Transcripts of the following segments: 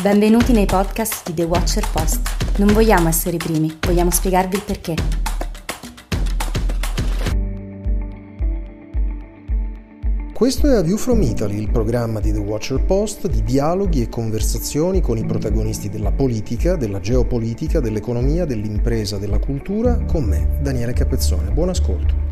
Benvenuti nei podcast di The Watcher Post. Non vogliamo essere i primi, vogliamo spiegarvi il perché. Questo è A View from Italy, il programma di The Watcher Post di dialoghi e conversazioni con i protagonisti della politica, della geopolitica, dell'economia, dell'impresa, della cultura, con me, Daniele Capezzone. Buon ascolto.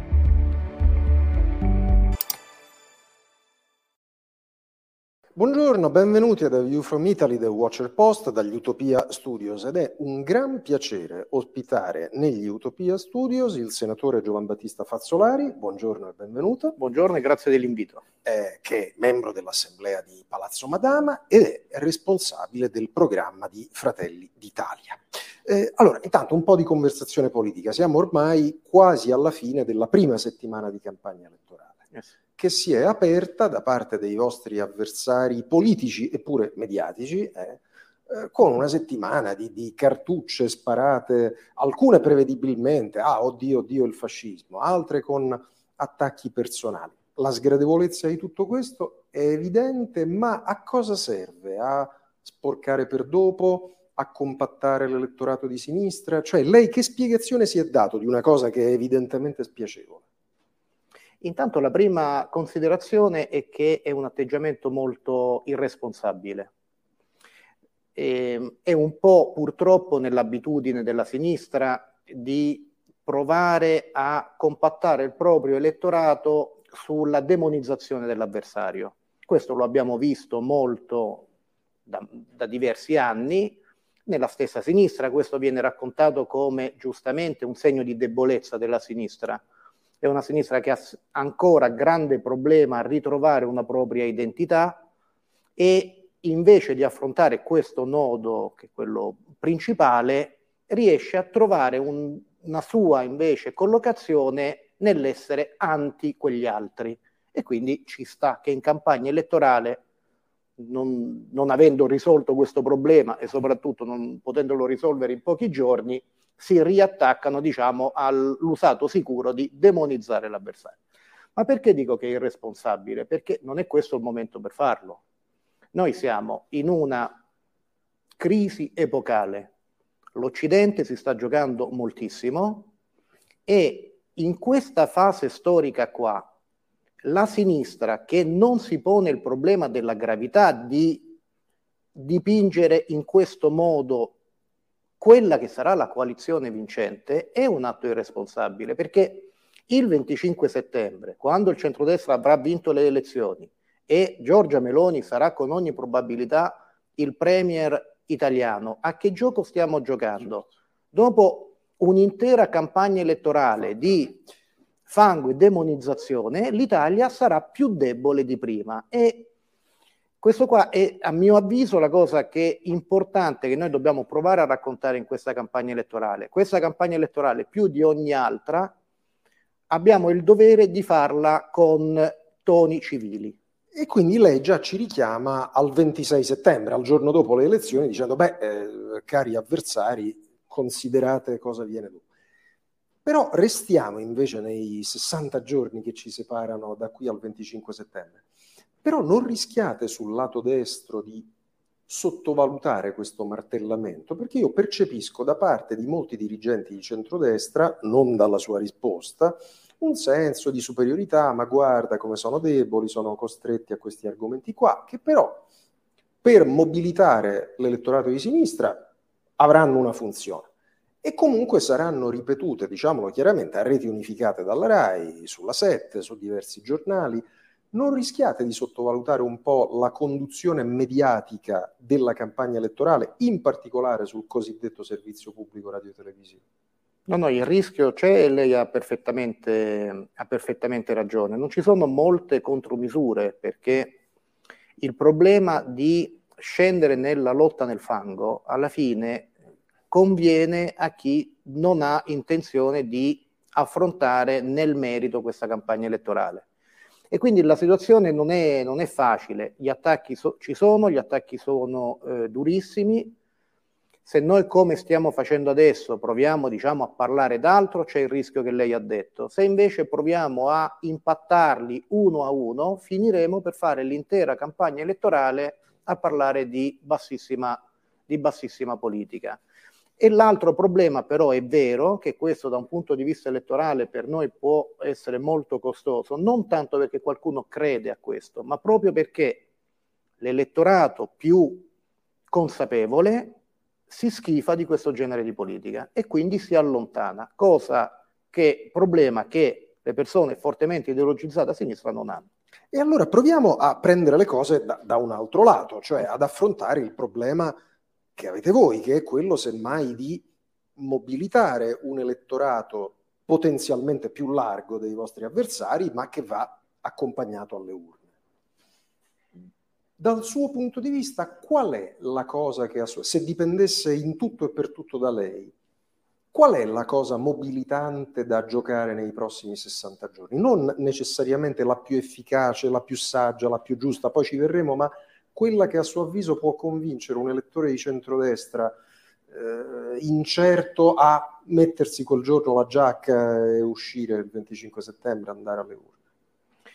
Buongiorno, benvenuti ad A View from Italy del Watcher Post dagli Utopia Studios ed è un gran piacere ospitare negli Utopia Studios il senatore Giovan Battista Fazzolari, buongiorno e benvenuto. Buongiorno e grazie dell'invito. Eh, che è membro dell'Assemblea di Palazzo Madama ed è responsabile del programma di Fratelli d'Italia. Eh, allora, intanto un po' di conversazione politica, siamo ormai quasi alla fine della prima settimana di campagna elettorale. Yes che si è aperta da parte dei vostri avversari politici eppure mediatici, eh, eh, con una settimana di, di, cartucce sparate, alcune prevedibilmente, ah oddio, oddio il fascismo, altre con attacchi personali. La sgradevolezza di tutto questo è evidente, ma a cosa serve? A sporcare per dopo? A compattare l'elettorato di sinistra? Cioè, lei che spiegazione si è dato di una cosa che è evidentemente spiacevole? Intanto la prima considerazione è che è un atteggiamento molto irresponsabile. E, ehm, è un po' purtroppo nell'abitudine della sinistra di provare a compattare il proprio elettorato sulla demonizzazione dell'avversario. Questo lo abbiamo visto molto da, da diversi anni, nella stessa sinistra, questo viene raccontato come giustamente un segno di debolezza della sinistra è una sinistra che ha ancora grande problema a ritrovare una propria identità e invece di affrontare questo nodo, che è quello principale, riesce a trovare un, una sua invece collocazione nell'essere anti quegli altri. E quindi ci sta che in campagna elettorale, non, non avendo risolto questo problema e soprattutto non potendolo risolvere in pochi giorni, si riattaccano diciamo, all'usato sicuro di demonizzare l'avversario. Ma perché dico che è irresponsabile? Perché non è questo il momento per farlo. Noi siamo in una crisi epocale. L'Occidente si sta giocando moltissimo e in questa fase storica qua la sinistra che non si pone il problema della gravità di dipingere in questo modo quella che sarà la coalizione vincente è un atto irresponsabile perché il 25 settembre, quando il centrodestra avrà vinto le elezioni e Giorgia Meloni sarà con ogni probabilità il premier italiano, a che gioco stiamo giocando? Dopo un'intera campagna elettorale di fango e demonizzazione, l'Italia sarà più debole di prima e questo qua è, a mio avviso, la cosa che è importante che noi dobbiamo provare a raccontare in questa campagna elettorale. Questa campagna elettorale, più di ogni altra, abbiamo il dovere di farla con toni civili. E quindi lei già ci richiama al 26 settembre, al giorno dopo le elezioni, dicendo, beh, eh, cari avversari, considerate cosa viene dopo. Però restiamo invece nei 60 giorni che ci separano da qui al 25 settembre. Però non rischiate sul lato destro di sottovalutare questo martellamento, perché io percepisco da parte di molti dirigenti di centrodestra, non dalla sua risposta, un senso di superiorità, ma guarda come sono deboli, sono costretti a questi argomenti qua, che però per mobilitare l'elettorato di sinistra avranno una funzione. E comunque saranno ripetute, diciamolo chiaramente, a reti unificate dalla RAI, sulla 7, su diversi giornali, non rischiate di sottovalutare un po' la conduzione mediatica della campagna elettorale, in particolare sul cosiddetto servizio pubblico radio-televisivo? No, no, il rischio c'è e lei ha perfettamente, ha perfettamente ragione. Non ci sono molte contromisure perché il problema di scendere nella lotta nel fango alla fine conviene a chi non ha intenzione di affrontare nel merito questa campagna elettorale. E quindi la situazione non è, non è facile, gli attacchi so, ci sono, gli attacchi sono eh, durissimi. Se noi come stiamo facendo adesso proviamo diciamo, a parlare d'altro, c'è il rischio che lei ha detto. Se invece proviamo a impattarli uno a uno, finiremo per fare l'intera campagna elettorale a parlare di bassissima, di bassissima politica. E l'altro problema però è vero che questo da un punto di vista elettorale per noi può essere molto costoso, non tanto perché qualcuno crede a questo, ma proprio perché l'elettorato più consapevole si schifa di questo genere di politica e quindi si allontana, cosa che problema che le persone fortemente ideologizzate a sinistra non hanno. E allora proviamo a prendere le cose da, da un altro lato, cioè ad affrontare il problema che avete voi, che è quello semmai di mobilitare un elettorato potenzialmente più largo dei vostri avversari, ma che va accompagnato alle urne. Dal suo punto di vista, qual è la cosa che, se dipendesse in tutto e per tutto da lei, qual è la cosa mobilitante da giocare nei prossimi 60 giorni? Non necessariamente la più efficace, la più saggia, la più giusta, poi ci verremo, ma quella che a suo avviso può convincere un elettore di centrodestra eh, incerto a mettersi quel giorno la giacca e uscire il 25 settembre, andare alle urne?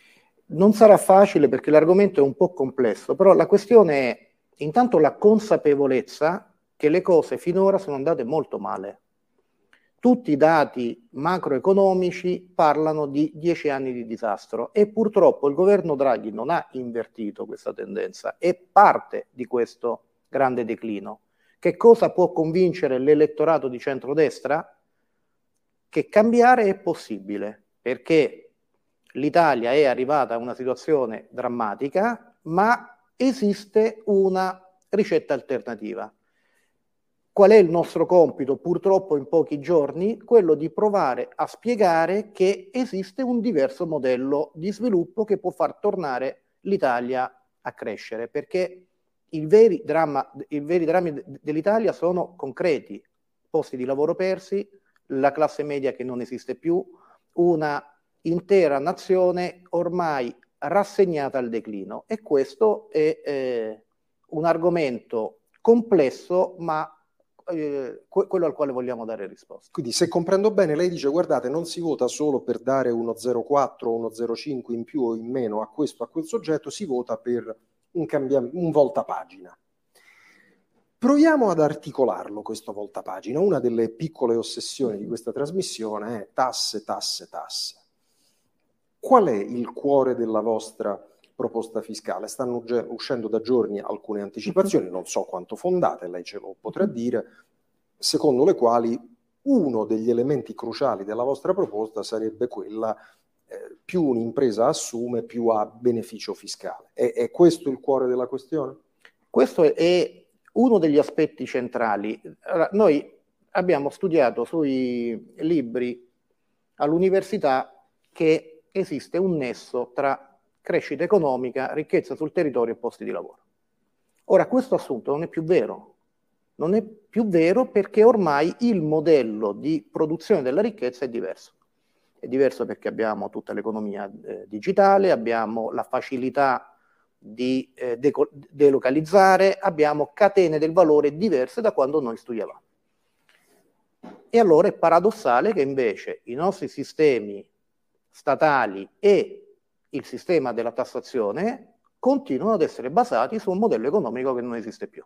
Non sarà facile perché l'argomento è un po' complesso, però la questione è intanto la consapevolezza che le cose finora sono andate molto male. Tutti i dati macroeconomici parlano di dieci anni di disastro e purtroppo il governo Draghi non ha invertito questa tendenza, è parte di questo grande declino. Che cosa può convincere l'elettorato di centrodestra? Che cambiare è possibile, perché l'Italia è arrivata a una situazione drammatica, ma esiste una ricetta alternativa. Qual è il nostro compito, purtroppo in pochi giorni? Quello di provare a spiegare che esiste un diverso modello di sviluppo che può far tornare l'Italia a crescere, perché i veri, dramma, i veri drammi dell'Italia sono concreti, posti di lavoro persi, la classe media che non esiste più, una intera nazione ormai rassegnata al declino e questo è eh, un argomento complesso ma eh, quello al quale vogliamo dare risposta. Quindi se comprendo bene, lei dice guardate non si vota solo per dare uno 0,4 o uno 0,5 in più o in meno a questo o a quel soggetto, si vota per un, cambiam- un voltapagina. Proviamo ad articolarlo questo voltapagina. Una delle piccole ossessioni di questa trasmissione è tasse, tasse, tasse. Qual è il cuore della vostra proposta fiscale. Stanno uscendo da giorni alcune anticipazioni, non so quanto fondate, lei ce lo potrà dire, secondo le quali uno degli elementi cruciali della vostra proposta sarebbe quella eh, più un'impresa assume, più ha beneficio fiscale. È, è questo il cuore della questione? Questo è uno degli aspetti centrali. Allora, noi abbiamo studiato sui libri all'università che esiste un nesso tra crescita economica, ricchezza sul territorio e posti di lavoro. Ora, questo assunto non è più vero. Non è più vero perché ormai il modello di produzione della ricchezza è diverso. È diverso perché abbiamo tutta l'economia eh, digitale, abbiamo la facilità di eh, deco- delocalizzare, abbiamo catene del valore diverse da quando noi studiavamo. E allora è paradossale che invece i nostri sistemi statali e il sistema della tassazione continuano ad essere basati su un modello economico che non esiste più.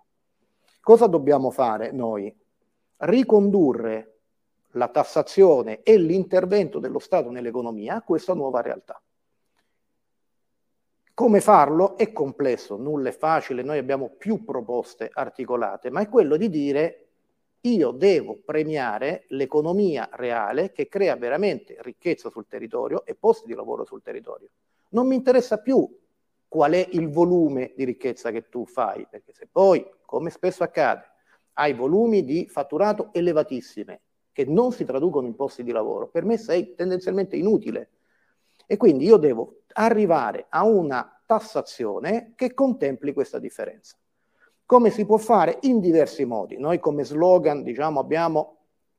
Cosa dobbiamo fare noi? Ricondurre la tassazione e l'intervento dello Stato nell'economia a questa nuova realtà. Come farlo è complesso, nulla è facile, noi abbiamo più proposte articolate, ma è quello di dire io devo premiare l'economia reale che crea veramente ricchezza sul territorio e posti di lavoro sul territorio. Non mi interessa più qual è il volume di ricchezza che tu fai, perché se poi, come spesso accade, hai volumi di fatturato elevatissime che non si traducono in posti di lavoro, per me sei tendenzialmente inutile. E quindi io devo arrivare a una tassazione che contempli questa differenza. Come si può fare? In diversi modi. Noi come slogan diciamo abbiamo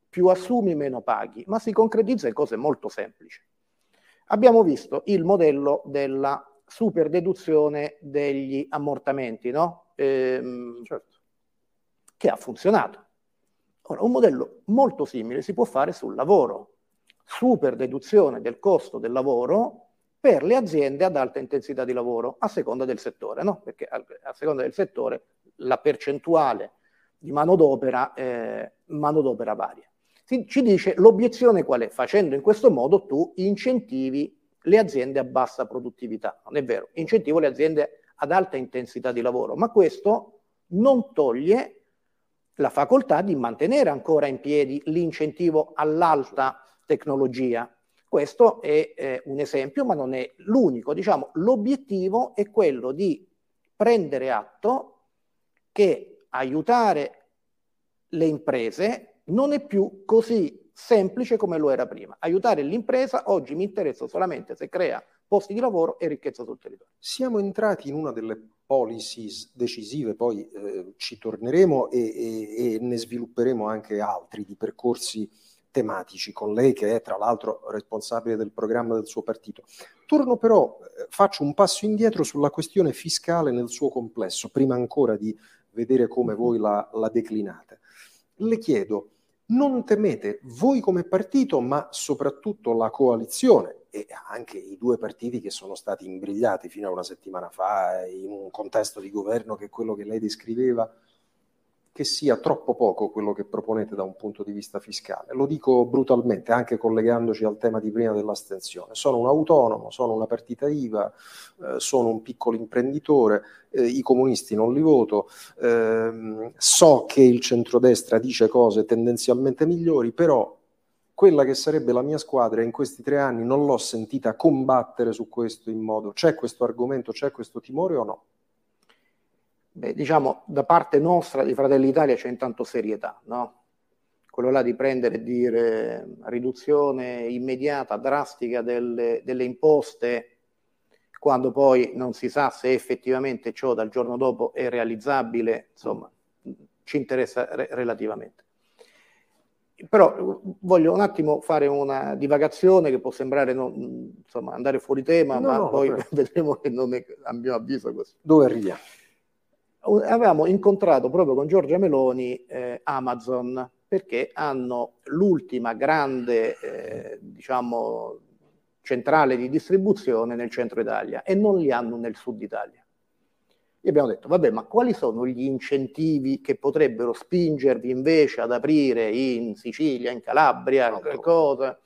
più assumi meno paghi, ma si concretizza in cose molto semplici. Abbiamo visto il modello della super deduzione degli ammortamenti, no? ehm, certo. che ha funzionato. Ora, un modello molto simile si può fare sul lavoro. Super deduzione del costo del lavoro per le aziende ad alta intensità di lavoro, a seconda del settore, no? perché a, a seconda del settore la percentuale di manodopera, eh, manodopera varia. Ci dice l'obiezione qual è? Facendo in questo modo tu incentivi le aziende a bassa produttività. Non è vero, incentivo le aziende ad alta intensità di lavoro, ma questo non toglie la facoltà di mantenere ancora in piedi l'incentivo all'alta tecnologia. Questo è eh, un esempio, ma non è l'unico. Diciamo, l'obiettivo è quello di prendere atto che aiutare le imprese non è più così semplice come lo era prima. Aiutare l'impresa oggi mi interessa solamente se crea posti di lavoro e ricchezza sul territorio. Siamo entrati in una delle policies decisive, poi eh, ci torneremo e, e, e, ne svilupperemo anche altri di percorsi tematici con lei che è tra l'altro responsabile del programma del suo partito. Torno però, eh, faccio un passo indietro sulla questione fiscale nel suo complesso, prima ancora di vedere come voi la, la declinate. Le chiedo, non temete voi come partito, ma soprattutto la coalizione e anche i due partiti che sono stati imbrigliati fino a una settimana fa in un contesto di governo che è quello che lei descriveva, che sia troppo poco quello che proponete da un punto di vista fiscale. Lo dico brutalmente, anche collegandoci al tema di prima dell'astensione. Sono un autonomo, sono una partita IVA, eh, sono un piccolo imprenditore, eh, i comunisti non li voto, eh, so che il centrodestra dice cose tendenzialmente migliori, però quella che sarebbe la mia squadra in questi tre anni non l'ho sentita combattere su questo in modo, c'è questo argomento, c'è questo timore o no? Beh, diciamo, da parte nostra di Fratelli d'Italia c'è intanto serietà, no? Quello là di prendere e dire riduzione immediata, drastica delle, delle imposte, quando poi non si sa se effettivamente ciò dal giorno dopo è realizzabile, insomma, ci interessa re- relativamente. Però voglio un attimo fare una divagazione che può sembrare non, insomma, andare fuori tema, no, ma no, poi vedremo che non è a mio avviso così. Dove arriviamo? Avevamo incontrato proprio con Giorgia Meloni eh, Amazon perché hanno l'ultima grande eh, diciamo, centrale di distribuzione nel centro Italia e non li hanno nel sud Italia. E abbiamo detto, vabbè, ma quali sono gli incentivi che potrebbero spingervi invece ad aprire in Sicilia, in Calabria, no, cosa,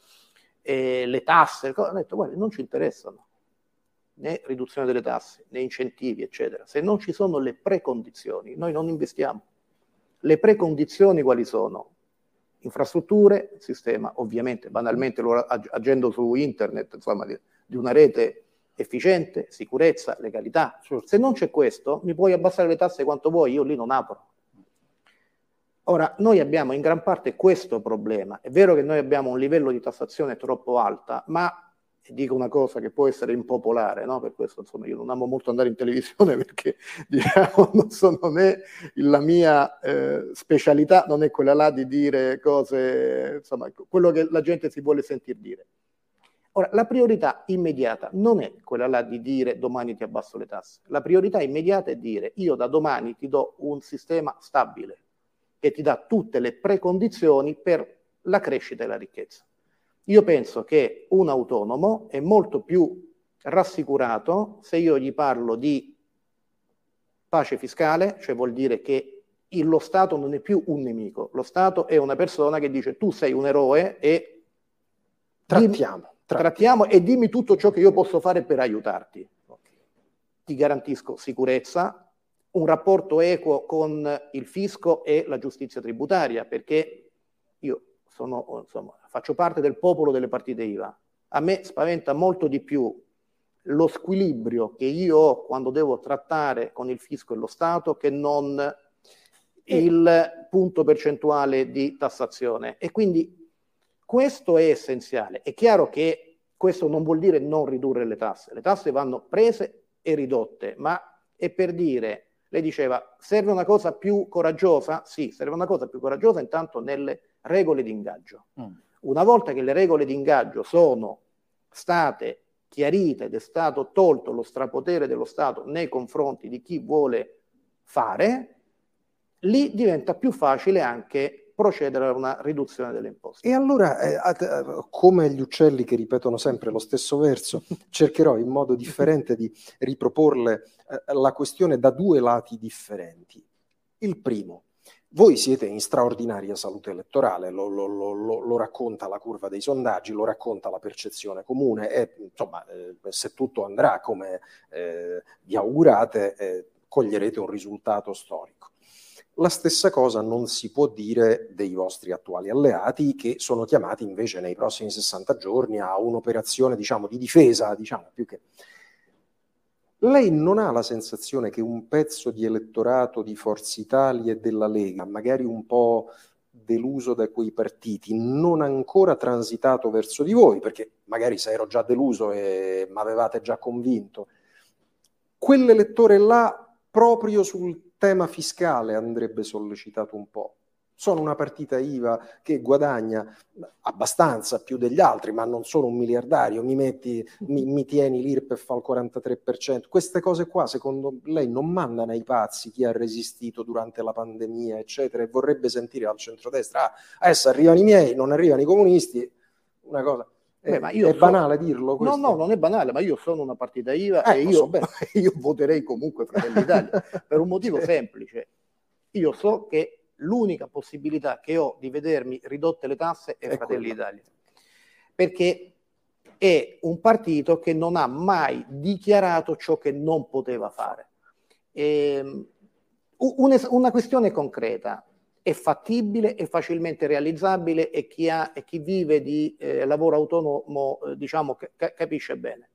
eh, le tasse? Hanno detto, guarda, non ci interessano né riduzione delle tasse, né incentivi, eccetera, se non ci sono le precondizioni, noi non investiamo. Le precondizioni quali sono? Infrastrutture, sistema, ovviamente, banalmente, agendo su internet, insomma, di, di una rete efficiente, sicurezza, legalità. Se non c'è questo, mi puoi abbassare le tasse quanto vuoi, io lì non apro. Ora, noi abbiamo in gran parte questo problema. È vero che noi abbiamo un livello di tassazione troppo alta, ma e dico una cosa che può essere impopolare, no? per questo insomma, io non amo molto andare in televisione perché diciamo, non, so, non è la mia eh, specialità, non è quella là di dire cose, insomma, quello che la gente si vuole sentir dire. Ora, la priorità immediata non è quella là di dire domani ti abbasso le tasse, la priorità immediata è dire io da domani ti do un sistema stabile che ti dà tutte le precondizioni per la crescita e la ricchezza. Io penso che un autonomo è molto più rassicurato se io gli parlo di pace fiscale, cioè vuol dire che lo Stato non è più un nemico, lo Stato è una persona che dice tu sei un eroe e trattiamo, dimmi, trattiamo e dimmi tutto ciò che io posso fare per aiutarti. Ti garantisco sicurezza, un rapporto equo con il fisco e la giustizia tributaria, perché io sono, insomma, faccio parte del popolo delle partite IVA. A me spaventa molto di più lo squilibrio che io ho quando devo trattare con il fisco e lo Stato che non il punto percentuale di tassazione. E quindi questo è essenziale. È chiaro che questo non vuol dire non ridurre le tasse. Le tasse vanno prese e ridotte, ma è per dire, lei diceva, serve una cosa più coraggiosa? Sì, serve una cosa più coraggiosa intanto nelle regole di ingaggio. Mm. Una volta che le regole di ingaggio sono state chiarite ed è stato tolto lo strapotere dello Stato nei confronti di chi vuole fare, lì diventa più facile anche procedere a una riduzione delle imposte. E allora, eh, eh, come gli uccelli che ripetono sempre lo stesso verso, cercherò in modo differente di riproporle eh, la questione da due lati differenti. Il primo, voi siete in straordinaria salute elettorale, lo, lo, lo, lo, racconta la curva dei sondaggi, lo racconta la percezione comune e insomma eh, se tutto andrà come eh, vi augurate eh, coglierete un risultato storico. La stessa cosa non si può dire dei vostri attuali alleati che sono chiamati invece nei prossimi 60 giorni a un'operazione diciamo, di difesa, diciamo, più che lei non ha la sensazione che un pezzo di elettorato di Forza Italia e della Lega, magari un po' deluso da quei partiti, non ancora transitato verso di voi, perché magari se ero già deluso e mi avevate già convinto, quell'elettore là proprio sul tema fiscale andrebbe sollecitato un po' sono una partita IVA che guadagna abbastanza più degli altri, ma non sono un miliardario, mi, metti, mi, mi tieni l'IRPEF al 43%. Queste cose qua, secondo lei, non mandano ai pazzi chi ha resistito durante la pandemia, eccetera, e vorrebbe sentire al centrodestra, ah, adesso arrivano i miei, non arrivano i comunisti, una cosa... Beh, è, è so... banale dirlo? Questo? No, no, non è banale, ma io sono una partita IVA eh, e io, so io voterei comunque Fratelli d'Italia per un motivo semplice. Io so che l'unica possibilità che ho di vedermi ridotte le tasse è, è Fratelli d'Italia. Perché è un partito che non ha mai dichiarato ciò che non poteva fare. E, ehm, una questione concreta, è fattibile, è facilmente realizzabile e chi, ha, e chi vive di eh, lavoro autonomo eh, diciamo, ca- capisce bene.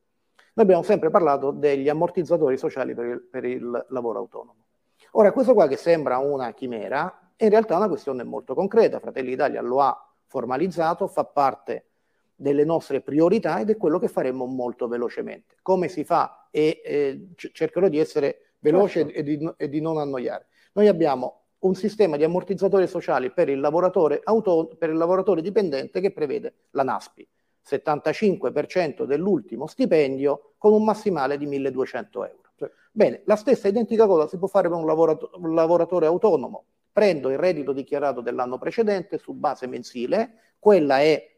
Noi abbiamo sempre parlato degli ammortizzatori sociali per il, per il lavoro autonomo. Ora, questo qua che sembra una chimera, in realtà è una questione molto concreta. Fratelli d'Italia lo ha formalizzato, fa parte delle nostre priorità ed è quello che faremo molto velocemente. Come si fa? E eh, cercherò di essere veloce certo. e, di, e, di, non annoiare. Noi abbiamo un sistema di ammortizzatori sociali per il lavoratore, auto, per il lavoratore dipendente che prevede la NASPI, 75% dell'ultimo stipendio con un massimale di 1200 euro. Bene, la stessa identica cosa si può fare per un, lavorato, un lavoratore autonomo prendo il reddito dichiarato dell'anno precedente su base mensile, quella è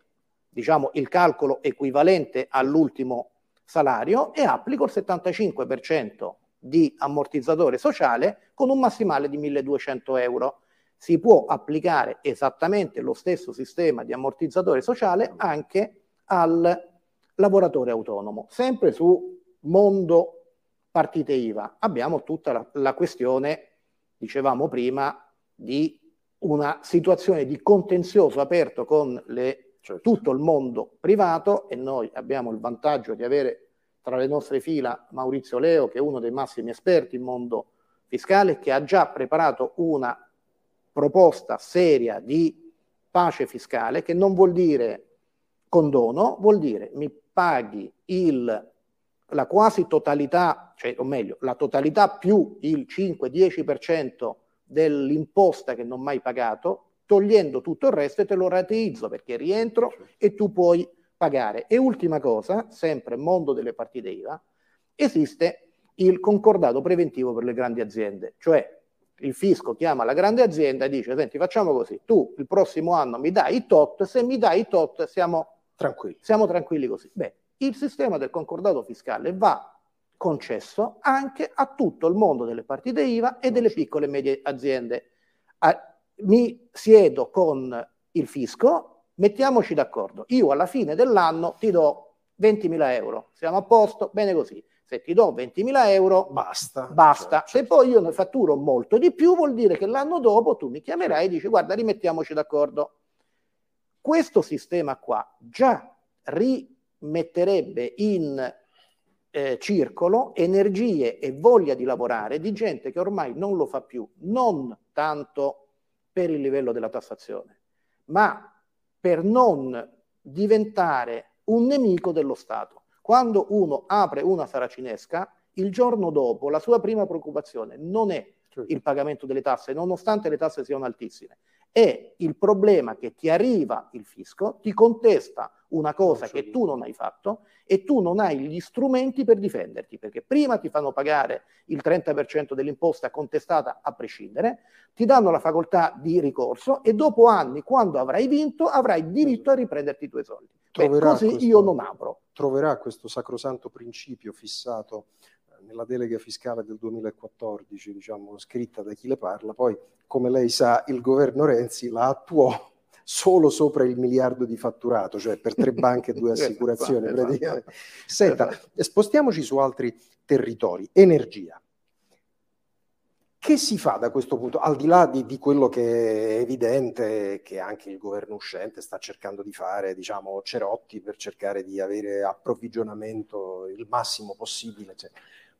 diciamo il calcolo equivalente all'ultimo salario e applico il 75% di ammortizzatore sociale con un massimale di 1200 euro. Si può applicare esattamente lo stesso sistema di ammortizzatore sociale anche al lavoratore autonomo, sempre su mondo partite IVA. Abbiamo tutta la, la questione, dicevamo prima, di una situazione di contenzioso aperto con le, certo. tutto il mondo privato e noi abbiamo il vantaggio di avere tra le nostre fila Maurizio Leo, che è uno dei massimi esperti in mondo fiscale, che ha già preparato una proposta seria di pace fiscale, che non vuol dire condono, vuol dire mi paghi il, la quasi totalità, cioè, o meglio, la totalità più il 5-10% dell'imposta che non mai pagato, togliendo tutto il resto e te lo rateizzo perché rientro e tu puoi pagare. E ultima cosa, sempre mondo delle partite IVA, esiste il concordato preventivo per le grandi aziende, cioè il fisco chiama la grande azienda e dice senti facciamo così, tu il prossimo anno mi dai i tot, se mi dai i tot siamo tranquilli, siamo tranquilli così. Beh, il sistema del concordato fiscale va concesso anche a tutto il mondo delle partite IVA e delle piccole e medie aziende. Ah, mi siedo con il fisco, mettiamoci d'accordo, io alla fine dell'anno ti do 20.000 euro, siamo a posto, bene così. Se ti do 20.000 euro, basta. basta. Cioè, Se poi io ne fatturo molto di più, vuol dire che l'anno dopo tu mi chiamerai e dici guarda, rimettiamoci d'accordo. Questo sistema qua già rimetterebbe in eh, circolo, energie e voglia di lavorare di gente che ormai non lo fa più, non tanto per il livello della tassazione, ma per non diventare un nemico dello Stato. Quando uno apre una saracinesca, il giorno dopo la sua prima preoccupazione non è certo. il pagamento delle tasse, nonostante le tasse siano altissime, È il problema che ti arriva il fisco, ti contesta una cosa che tu non hai fatto e tu non hai gli strumenti per difenderti, perché prima ti fanno pagare il 30% dell'imposta contestata a prescindere, ti danno la facoltà di ricorso e dopo anni, quando avrai vinto, avrai diritto a riprenderti i tuoi soldi. Beh, così questo, io non apro. Troverà questo sacrosanto principio fissato nella delega fiscale del 2014, diciamo, scritta da chi le parla, poi come lei sa il governo Renzi la attuò solo sopra il miliardo di fatturato, cioè per tre banche e due esatto, assicurazioni esatto. praticamente. Senta, esatto. spostiamoci su altri territori. Energia. Che si fa da questo punto, al di là di, di, quello che è evidente che anche il governo uscente sta cercando di fare, diciamo, cerotti per cercare di avere approvvigionamento il massimo possibile, cioè.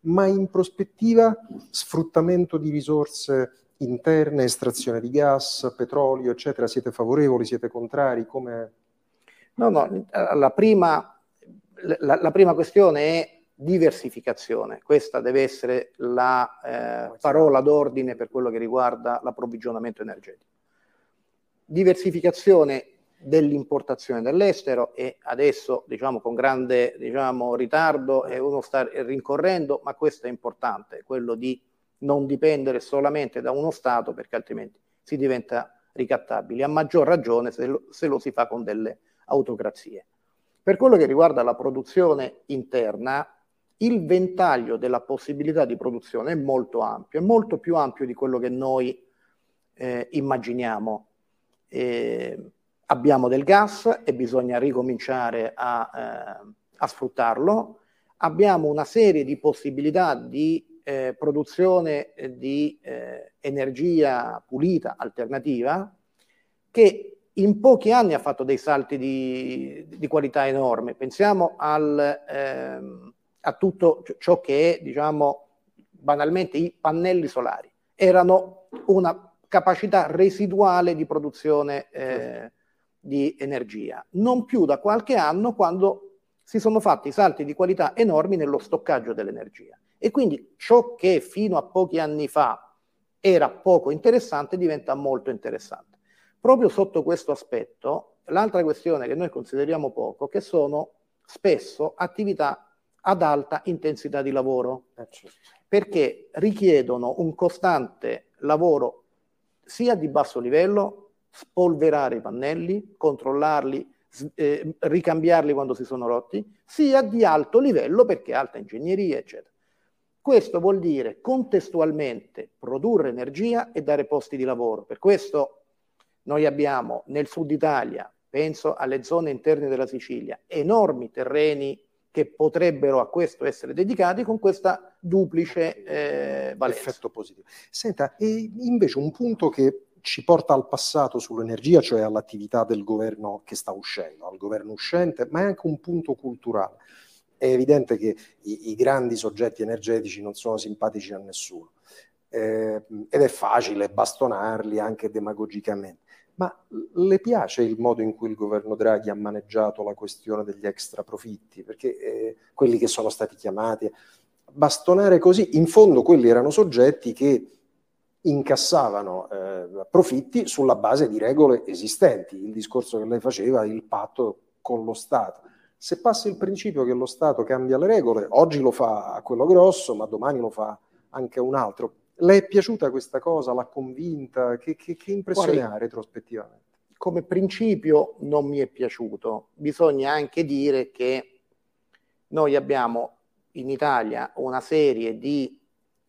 Ma in prospettiva sfruttamento di risorse interne, estrazione di gas, petrolio, eccetera, siete favorevoli, siete contrari? Come... No, no, la prima, la, la prima questione è diversificazione. Questa deve essere la eh, parola d'ordine per quello che riguarda l'approvvigionamento energetico. Diversificazione dell'importazione dall'estero e adesso diciamo con grande diciamo, ritardo e uno sta rincorrendo, ma questo è importante, quello di non dipendere solamente da uno Stato perché altrimenti si diventa ricattabili, a maggior ragione se lo, se lo si fa con delle autocrazie. Per quello che riguarda la produzione interna, il ventaglio della possibilità di produzione è molto ampio, è molto più ampio di quello che noi eh, immaginiamo. Eh, abbiamo del gas e bisogna ricominciare a, eh, a, sfruttarlo. Abbiamo una serie di possibilità di eh, produzione di eh, energia pulita alternativa che in pochi anni ha fatto dei salti di, di qualità enorme. Pensiamo al, ehm, a tutto ciò che è, diciamo, banalmente i pannelli solari. Erano una capacità residuale di produzione eh, di energia, non più da qualche anno quando si sono fatti salti di qualità enormi nello stoccaggio dell'energia. E quindi ciò che fino a pochi anni fa era poco interessante diventa molto interessante. Proprio sotto questo aspetto, l'altra questione che noi consideriamo poco, che sono spesso attività ad alta intensità di lavoro, eh, certo. perché richiedono un costante lavoro sia di basso livello, spolverare i pannelli, controllarli, eh, ricambiarli quando si sono rotti, sia di alto livello perché alta ingegneria, eccetera. Questo vuol dire contestualmente produrre energia e dare posti di lavoro. Per questo noi abbiamo nel sud Italia, penso alle zone interne della Sicilia, enormi terreni che potrebbero a questo essere dedicati con questa duplice eh, valenza. Effetto positivo. Senta, e invece un punto che ci porta al passato sull'energia, cioè all'attività del governo che sta uscendo, al governo uscente, ma è anche un punto culturale è evidente che i, i, grandi soggetti energetici non sono simpatici a nessuno eh, ed è facile bastonarli anche demagogicamente. Ma le piace il modo in cui il governo Draghi ha maneggiato la questione degli extra profitti? Perché eh, quelli che sono stati chiamati bastonare così, in fondo quelli erano soggetti che incassavano eh, profitti sulla base di regole esistenti. Il discorso che lei faceva, il patto con lo Stato. Se passa il principio che lo Stato cambia le regole, oggi lo fa a quello grosso, ma domani lo fa anche un altro. Le è piaciuta questa cosa? L'ha convinta? Che, che, che impressione Guarda, ha retrospettivamente? Come principio non mi è piaciuto. Bisogna anche dire che noi abbiamo in Italia una serie di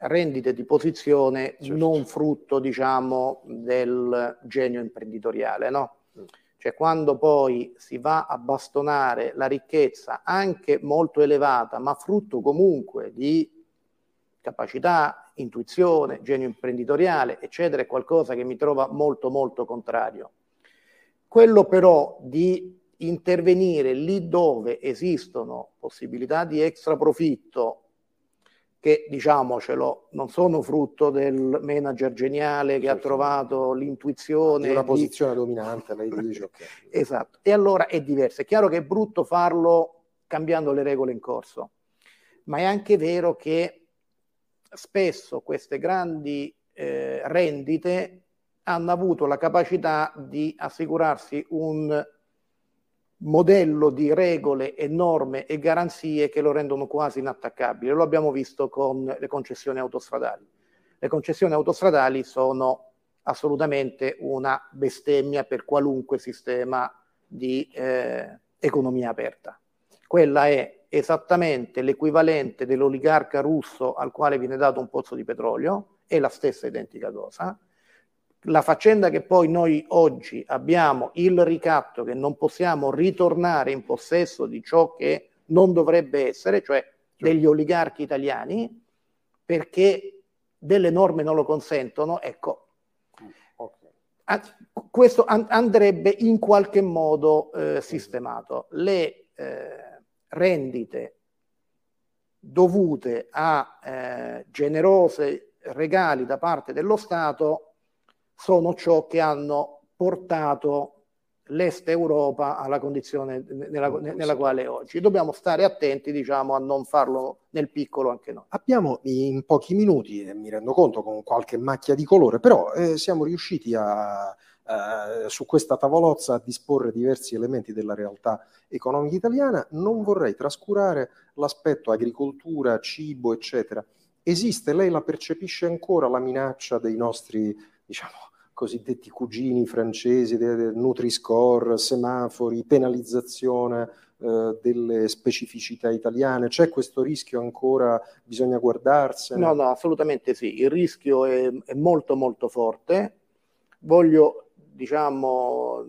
rendite di posizione certo. non frutto, diciamo, del genio imprenditoriale, no? Mm. Cioè quando poi si va a bastonare la ricchezza anche molto elevata, ma frutto comunque di capacità, intuizione, genio imprenditoriale, eccetera, è qualcosa che mi trova molto molto contrario. Quello però di intervenire lì dove esistono possibilità di extra profitto che diciamocelo non sono frutto del manager geniale che sì, ha trovato l'intuizione di una posizione di... dominante lei dice okay. esatto. E allora è diverso. È chiaro che è brutto farlo cambiando le regole in corso ma è anche vero che spesso queste grandi eh, rendite hanno avuto la capacità di assicurarsi un modello di regole e norme e garanzie che lo rendono quasi inattaccabile. Lo abbiamo visto con le concessioni autostradali. Le concessioni autostradali sono assolutamente una bestemmia per qualunque sistema di eh, economia aperta. Quella è esattamente l'equivalente dell'oligarca russo al quale viene dato un pozzo di petrolio, è la stessa identica cosa, la faccenda che poi noi oggi abbiamo il ricatto che non possiamo ritornare in possesso di ciò che non dovrebbe essere, cioè degli oligarchi italiani, perché delle norme non lo consentono, ecco, questo andrebbe in qualche modo eh, sistemato. Le eh, rendite dovute a eh, generose regali da parte dello Stato sono ciò che hanno portato l'Est Europa alla condizione nella, nella, quale è oggi. Dobbiamo stare attenti, diciamo, a non farlo nel piccolo anche noi. Abbiamo in pochi minuti, mi rendo conto con qualche macchia di colore, però eh, siamo riusciti a, eh, su questa tavolozza a disporre diversi elementi della realtà economica italiana. Non vorrei trascurare l'aspetto agricoltura, cibo, eccetera. Esiste, lei la percepisce ancora la minaccia dei nostri, diciamo, cosiddetti cugini francesi del Nutri-Score, semafori, penalizzazione eh, delle specificità italiane? C'è questo rischio ancora? Bisogna guardarsene? No, no, assolutamente sì. Il rischio è, è molto molto forte. Voglio, diciamo,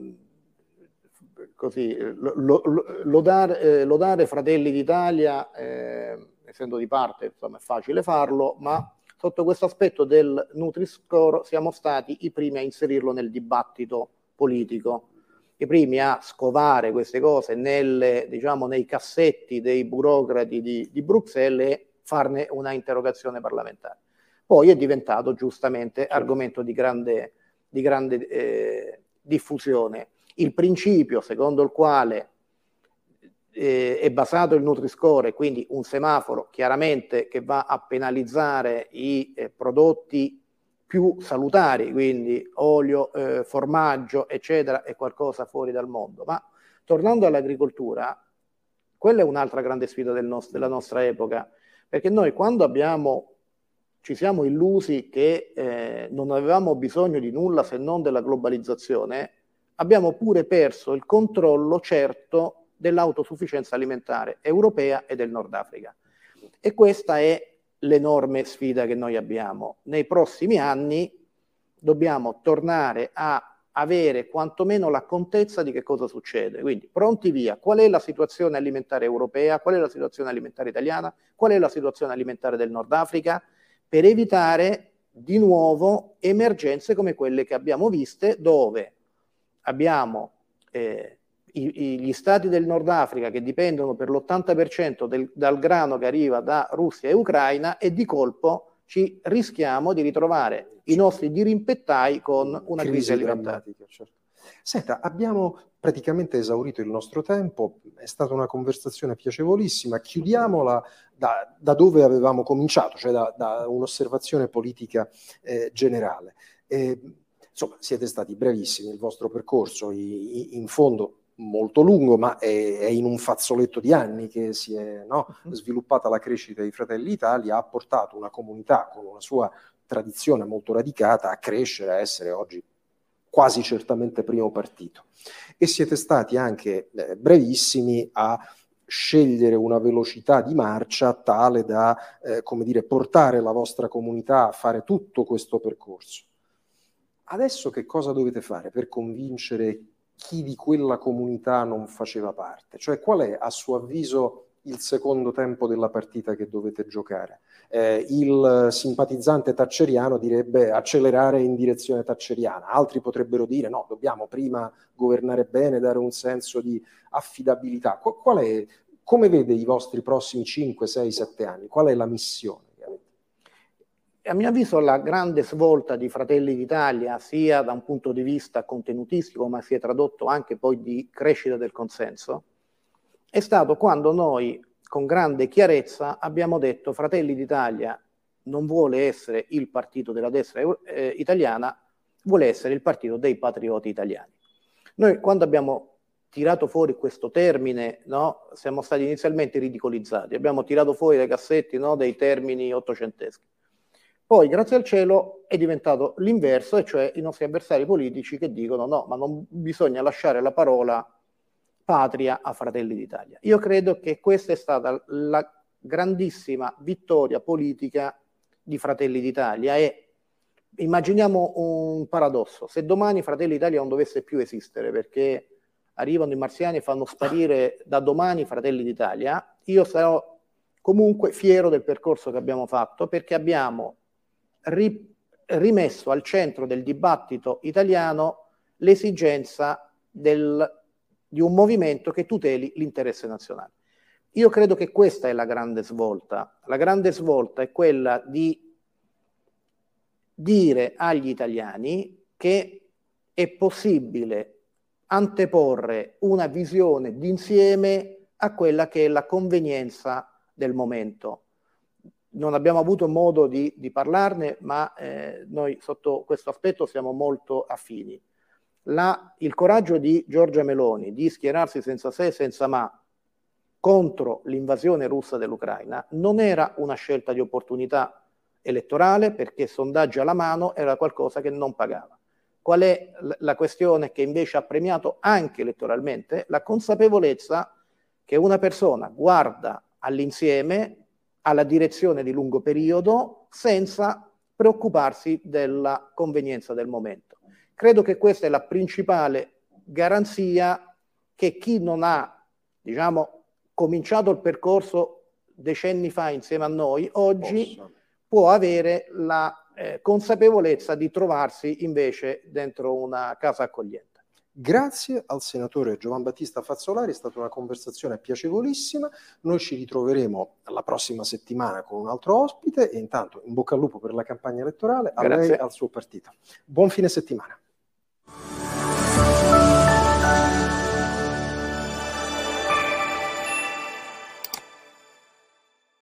così, lo, lo, lodare, eh, lodare Fratelli d'Italia, eh, essendo di parte, insomma, è facile farlo, ma sotto questo aspetto del Nutri-Score siamo stati i primi a inserirlo nel dibattito politico, i primi a scovare queste cose nelle, diciamo, nei cassetti dei burocrati di, di Bruxelles e farne una interrogazione parlamentare. Poi è diventato giustamente argomento di grande, di grande eh, diffusione. Il principio secondo il quale eh, è basato il Nutri-Score, quindi un semaforo chiaramente che va a penalizzare i eh, prodotti più salutari, quindi olio, eh, formaggio, eccetera, è qualcosa fuori dal mondo. Ma tornando all'agricoltura, quella è un'altra grande sfida del nost- della nostra epoca, perché noi quando abbiamo, ci siamo illusi che eh, non avevamo bisogno di nulla se non della globalizzazione, abbiamo pure perso il controllo certo dell'autosufficienza alimentare europea e del Nord Africa. E questa è l'enorme sfida che noi abbiamo. Nei prossimi anni dobbiamo tornare a avere quantomeno la contezza di che cosa succede. Quindi pronti via, qual è la situazione alimentare europea, qual è la situazione alimentare italiana, qual è la situazione alimentare del Nord Africa, per evitare di nuovo emergenze come quelle che abbiamo viste, dove abbiamo eh, i, gli stati del Nord Africa che dipendono per l'80% del, dal grano che arriva da Russia e Ucraina e di colpo ci rischiamo di ritrovare i nostri dirimpettai con una crisi, crisi alimentare. Certo. Senta, abbiamo praticamente esaurito il nostro tempo, è stata una conversazione piacevolissima, chiudiamola da, da dove avevamo cominciato, cioè da, da un'osservazione politica eh, generale. Eh, insomma, siete stati brevissimi, il vostro percorso i, i, in fondo molto lungo, ma è, è, in un fazzoletto di anni che si è no, uh-huh. sviluppata la crescita dei Fratelli d'Italia, ha portato una comunità con una sua tradizione molto radicata a crescere, a essere oggi quasi certamente primo partito. E siete stati anche eh, brevissimi a scegliere una velocità di marcia tale da, eh, come dire, portare la vostra comunità a fare tutto questo percorso. Adesso che cosa dovete fare per convincere chi di quella comunità non faceva parte. Cioè qual è a suo avviso il secondo tempo della partita che dovete giocare? Eh, il simpatizzante tacceriano direbbe accelerare in direzione tacceriana, altri potrebbero dire no, dobbiamo prima governare bene, dare un senso di affidabilità. Qual è, come vede i vostri prossimi 5, 6, 7 anni? Qual è la missione? A mio avviso la grande svolta di Fratelli d'Italia, sia da un punto di vista contenutistico, ma si è tradotto anche poi di crescita del consenso, è stato quando noi con grande chiarezza abbiamo detto Fratelli d'Italia non vuole essere il partito della destra eh, italiana, vuole essere il partito dei patrioti italiani. Noi quando abbiamo tirato fuori questo termine, no, siamo stati inizialmente ridicolizzati, abbiamo tirato fuori dai cassetti no, dei termini ottocenteschi. Poi, grazie al cielo, è diventato l'inverso, e cioè i nostri avversari politici che dicono no, ma non bisogna lasciare la parola patria a Fratelli d'Italia. Io credo che questa è stata la grandissima vittoria politica di Fratelli d'Italia e immaginiamo un paradosso, se domani Fratelli d'Italia non dovesse più esistere perché arrivano i marziani e fanno sparire da domani Fratelli d'Italia, io sarò comunque fiero del percorso che abbiamo fatto perché abbiamo ri- rimesso al centro del dibattito italiano l'esigenza del, di un movimento che tuteli l'interesse nazionale. Io credo che questa è la grande svolta. La grande svolta è quella di dire agli italiani che è possibile anteporre una visione d'insieme a quella che è la convenienza del momento. Non abbiamo avuto modo di, di parlarne, ma eh, noi sotto questo aspetto siamo molto affini. La, il coraggio di Giorgia Meloni di schierarsi senza se e senza ma contro l'invasione russa dell'Ucraina non era una scelta di opportunità elettorale perché sondaggi alla mano era qualcosa che non pagava. Qual è la questione che invece ha premiato anche elettoralmente? La consapevolezza che una persona guarda all'insieme, alla direzione di lungo periodo, senza preoccuparsi della convenienza del momento. Credo che questa è la principale garanzia che chi non ha, diciamo, cominciato il percorso decenni fa insieme a noi, oggi Posso. può avere la eh, consapevolezza di trovarsi invece dentro una casa accogliente. Grazie al senatore Giovan Battista Fazzolari, è stata una conversazione piacevolissima. Noi ci ritroveremo la prossima settimana con un altro ospite e intanto in bocca al lupo per la campagna elettorale a Grazie. lei e al suo partito. Buon fine settimana.